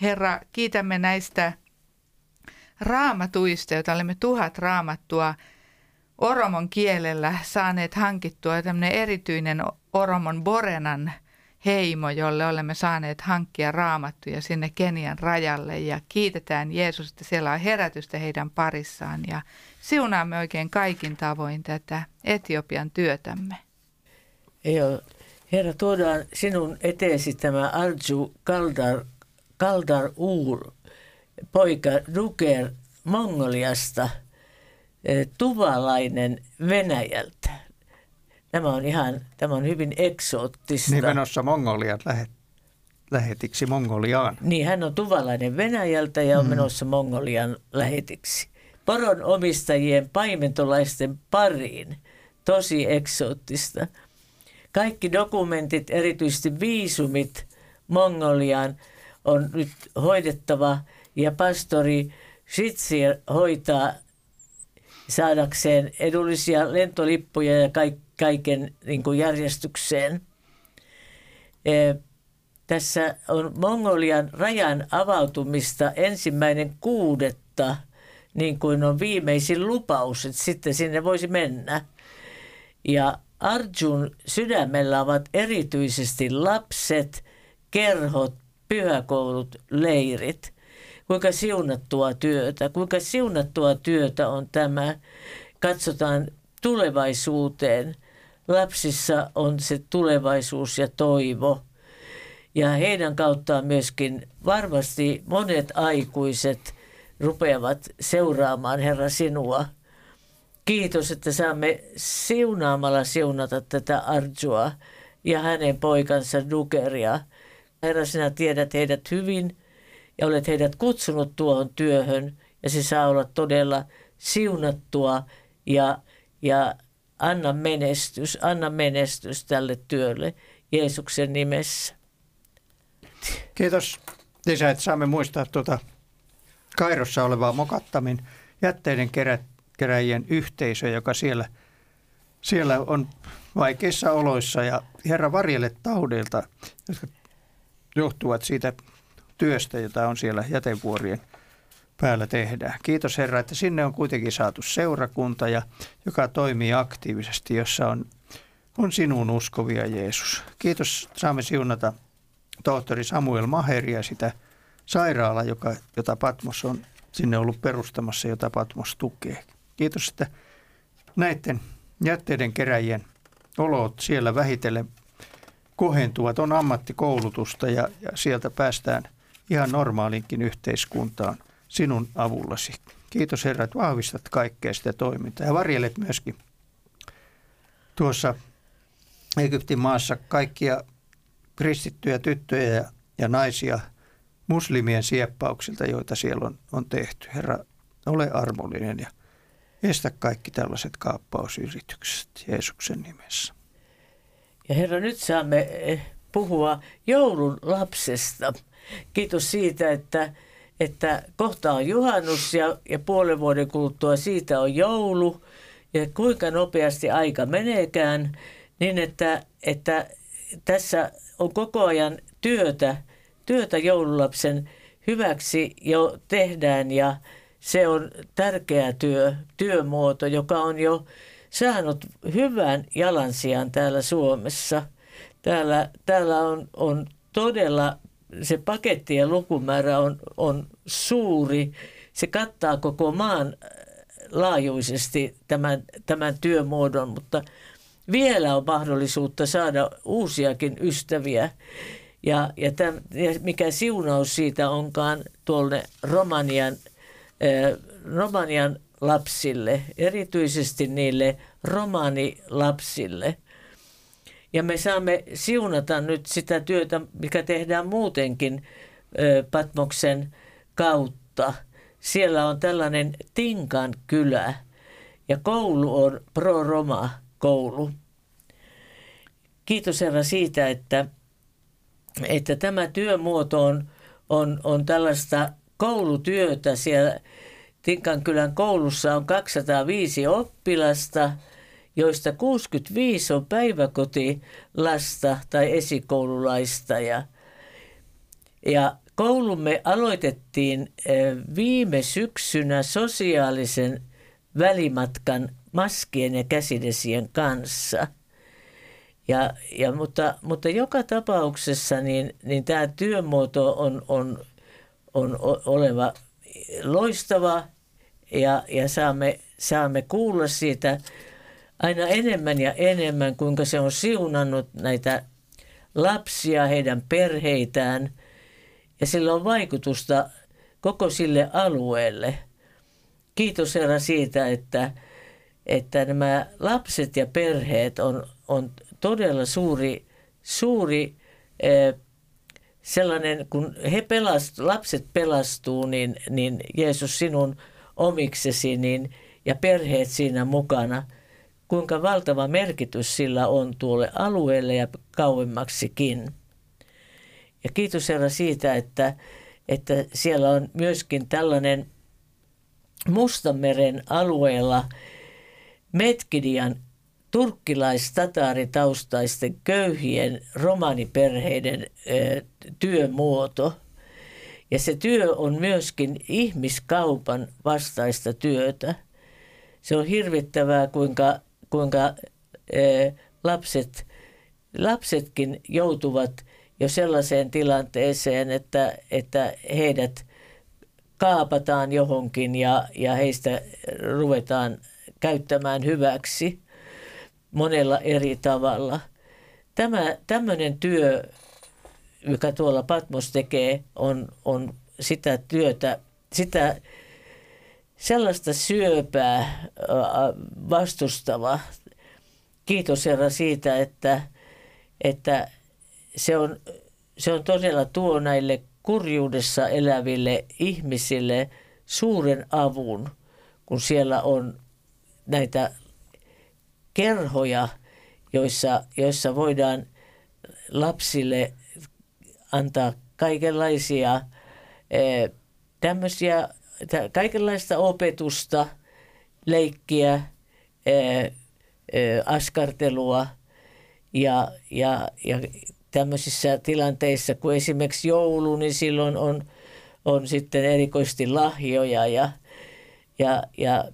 Herra, kiitämme näistä raamatuista, joita olemme tuhat raamattua oromon kielellä saaneet hankittua. Tämmöinen erityinen oromon Borenan heimo, jolle olemme saaneet hankkia raamattuja sinne Kenian rajalle ja kiitetään Jeesus, että siellä on herätystä heidän parissaan ja siunaamme oikein kaikin tavoin tätä Etiopian työtämme. Joo, Herra, tuodaan sinun eteesi tämä Arju Kaldar, Kaldar Uur, poika Duker Mongoliasta, eh, tuvalainen Venäjältä. Tämä on ihan, tämä on hyvin eksoottista. Niin menossa Mongoliat lähet, lähetiksi Mongoliaan. Niin, hän on tuvalainen Venäjältä ja on mm. menossa Mongolian lähetiksi. Poron omistajien paimentolaisten pariin. Tosi eksoottista. Kaikki dokumentit, erityisesti viisumit Mongoliaan, on nyt hoidettava ja pastori Shitsir hoitaa saadakseen edullisia lentolippuja ja kaikki kaiken niin kuin järjestykseen. E, tässä on Mongolian rajan avautumista ensimmäinen kuudetta, niin kuin on viimeisin lupaus, että sitten sinne voisi mennä. Ja Arjun sydämellä ovat erityisesti lapset, kerhot, pyhäkoulut, leirit. Kuinka siunattua työtä, kuinka siunattua työtä on tämä. Katsotaan tulevaisuuteen lapsissa on se tulevaisuus ja toivo. Ja heidän kauttaan myöskin varmasti monet aikuiset rupeavat seuraamaan Herra sinua. Kiitos, että saamme siunaamalla siunata tätä Arjua ja hänen poikansa Dukeria. Herra, sinä tiedät heidät hyvin ja olet heidät kutsunut tuohon työhön ja se saa olla todella siunattua ja, ja Anna menestys, anna menestys tälle työlle Jeesuksen nimessä. Kiitos Lisä, että saamme muistaa tuota Kairossa olevaa Mokattamin jätteiden kerä, keräjien yhteisö, joka siellä, siellä on vaikeissa oloissa ja Herra varjelle taudeilta, jotka johtuvat siitä työstä, jota on siellä jätevuorien – päällä tehdään. Kiitos Herra, että sinne on kuitenkin saatu seurakunta, ja, joka toimii aktiivisesti, jossa on, on sinun uskovia Jeesus. Kiitos, saamme siunata tohtori Samuel Maheria, sitä sairaala, joka, jota Patmos on sinne ollut perustamassa, jota Patmos tukee. Kiitos, että näiden jätteiden keräjien olot siellä vähitellen kohentuvat, on ammattikoulutusta ja, ja sieltä päästään ihan normaalinkin yhteiskuntaan – sinun avullasi. Kiitos Herra, että vahvistat kaikkea sitä toimintaa ja varjelet myöskin tuossa Egyptin maassa kaikkia kristittyjä tyttöjä ja, ja naisia muslimien sieppauksilta, joita siellä on, on tehty. Herra, ole armollinen ja estä kaikki tällaiset kaappausyritykset Jeesuksen nimessä. Ja Herra, nyt saamme eh, puhua joulun lapsesta. Kiitos siitä, että, että kohta on juhannus ja, ja puolen vuoden kuluttua siitä on joulu. Ja kuinka nopeasti aika meneekään, niin että, että tässä on koko ajan työtä, työtä joululapsen hyväksi jo tehdään ja se on tärkeä työ, työmuoto, joka on jo saanut hyvän jalansijan täällä Suomessa. Täällä, täällä on, on todella, se pakettien lukumäärä on, on suuri. Se kattaa koko maan laajuisesti tämän, tämän työmuodon, mutta vielä on mahdollisuutta saada uusiakin ystäviä. Ja, ja, täm, ja mikä siunaus siitä onkaan tuolle Romanian, äh, Romanian lapsille, erityisesti niille romanilapsille. Ja me saamme siunata nyt sitä työtä, mikä tehdään muutenkin Patmoksen kautta. Siellä on tällainen Tinkan kylä ja koulu on Pro-Roma-koulu. Kiitos Herra siitä, että että tämä työmuoto on, on, on tällaista koulutyötä. Siellä Tinkankylän koulussa on 205 oppilasta, joista 65 on päiväkotilasta tai esikoululaista. Ja, ja koulumme aloitettiin eh, viime syksynä sosiaalisen välimatkan maskien ja käsidesien kanssa – ja, ja, mutta, mutta joka tapauksessa niin, niin tämä työmuoto on, on, on oleva loistava ja, ja saamme, saamme kuulla siitä aina enemmän ja enemmän, kuinka se on siunannut näitä lapsia, heidän perheitään ja sillä on vaikutusta koko sille alueelle. Kiitos Herra siitä, että, että nämä lapset ja perheet on, on todella suuri, suuri eh, sellainen, kun he pelast, lapset pelastuu, niin, niin Jeesus sinun omiksesi niin, ja perheet siinä mukana, kuinka valtava merkitys sillä on tuolle alueelle ja kauemmaksikin. Ja kiitos Herra siitä, että, että siellä on myöskin tällainen Mustanmeren alueella Metkidian turkkilais-tataaritaustaisten köyhien romaniperheiden työmuoto. Ja se työ on myöskin ihmiskaupan vastaista työtä. Se on hirvittävää, kuinka, kuinka lapset, lapsetkin joutuvat jo sellaiseen tilanteeseen, että, että heidät kaapataan johonkin ja, ja heistä ruvetaan käyttämään hyväksi monella eri tavalla. Tämä tämmöinen työ, joka tuolla Patmos tekee, on, on sitä työtä, sitä sellaista syöpää vastustava. Kiitos Herra siitä, että, että se, on, se on todella tuo näille kurjuudessa eläville ihmisille suuren avun, kun siellä on näitä kerhoja, joissa, joissa voidaan lapsille antaa kaikenlaisia eh, tämmöisiä, kaikenlaista opetusta, leikkiä, askartelua ja, ja, ja tämmöisissä tilanteissa, kun esimerkiksi joulu, niin silloin on, on sitten erikoisesti lahjoja ja, ja, ja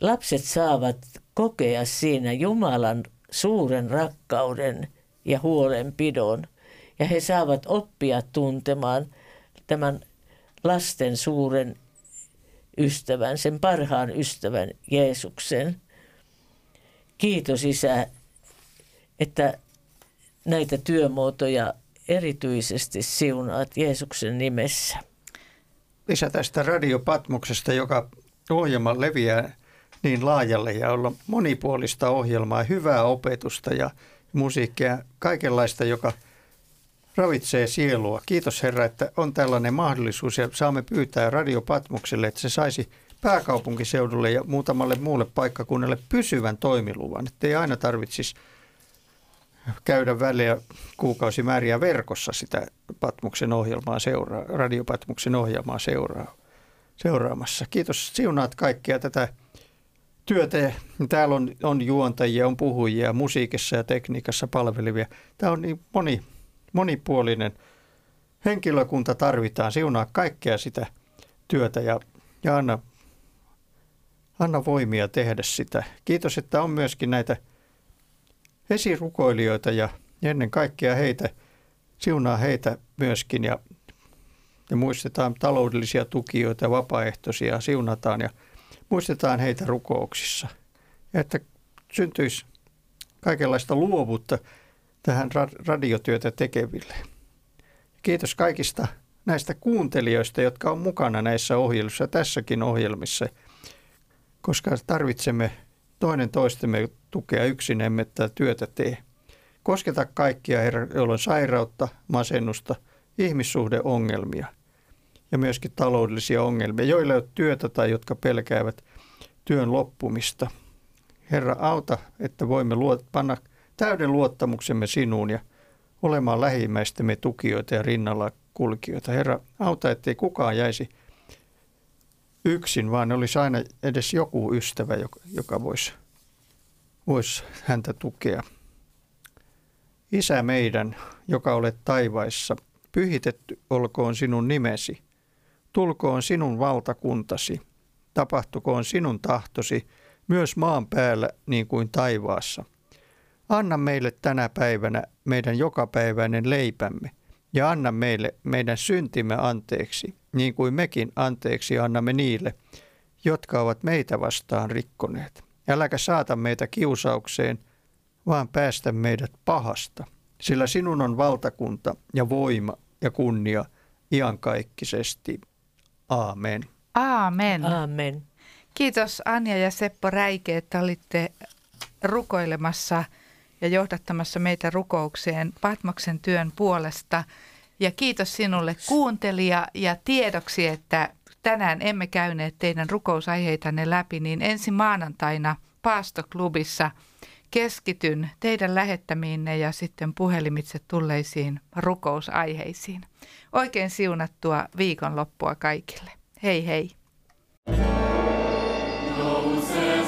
lapset saavat kokea siinä Jumalan suuren rakkauden ja huolenpidon. Ja he saavat oppia tuntemaan tämän lasten suuren ystävän, sen parhaan ystävän Jeesuksen. Kiitos Isä, että näitä työmuotoja erityisesti siunaat Jeesuksen nimessä. Lisä tästä radiopatmuksesta, joka ohjelma leviää niin laajalle ja olla monipuolista ohjelmaa, hyvää opetusta ja musiikkia, kaikenlaista, joka ravitsee sielua. Kiitos Herra, että on tällainen mahdollisuus ja saamme pyytää Radio Patmukselle, että se saisi pääkaupunkiseudulle ja muutamalle muulle paikkakunnalle pysyvän toimiluvan, että ei aina tarvitsisi käydä väliä kuukausimääriä verkossa sitä Patmuksen ohjelmaa seuraa, radiopatmuksen ohjelmaa seuraa, seuraamassa. Kiitos siunaat kaikkia tätä työtä. Täällä on, on juontajia, on puhujia, musiikissa ja tekniikassa palvelevia. Tämä on niin moni, monipuolinen henkilökunta tarvitaan. Siunaa kaikkea sitä työtä ja, ja anna, anna voimia tehdä sitä. Kiitos, että on myöskin näitä esirukoilijoita ja ennen kaikkea heitä, siunaa heitä myöskin ja, ja muistetaan taloudellisia tukijoita vapaaehtoisia, siunataan ja muistetaan heitä rukouksissa. Ja että syntyisi kaikenlaista luovuutta tähän radiotyötä tekeville. Kiitos kaikista näistä kuuntelijoista, jotka on mukana näissä ohjelmissa, tässäkin ohjelmissa, koska tarvitsemme toinen toistemme tukea yksin emme tätä työtä tee. Kosketa kaikkia, joilla on sairautta, masennusta, ihmissuhdeongelmia ja myöskin taloudellisia ongelmia, joilla ei ole työtä tai jotka pelkäävät työn loppumista. Herra, auta, että voimme luot, panna täyden luottamuksemme sinuun ja olemaan lähimmäistemme tukijoita ja rinnalla kulkijoita. Herra, auta, ettei kukaan jäisi yksin, vaan olisi aina edes joku ystävä, joka, joka voisi, voisi häntä tukea. Isä meidän, joka olet taivaissa, pyhitetty olkoon sinun nimesi, tulkoon sinun valtakuntasi, tapahtukoon sinun tahtosi myös maan päällä niin kuin taivaassa. Anna meille tänä päivänä meidän jokapäiväinen leipämme ja anna meille meidän syntimme anteeksi, niin kuin mekin anteeksi annamme niille, jotka ovat meitä vastaan rikkoneet. Äläkä saata meitä kiusaukseen, vaan päästä meidät pahasta, sillä sinun on valtakunta ja voima ja kunnia iankaikkisesti. Aamen. Aamen. Aamen. Kiitos Anja ja Seppo Räike, että olitte rukoilemassa ja johdattamassa meitä rukoukseen Patmoksen työn puolesta. Ja kiitos sinulle kuuntelija ja tiedoksi, että tänään emme käyneet teidän rukousaiheitanne läpi, niin ensi maanantaina Paastoklubissa keskityn teidän lähettämiinne ja sitten puhelimitse tulleisiin rukousaiheisiin. Oikein siunattua viikonloppua kaikille. Hei hei! Nouse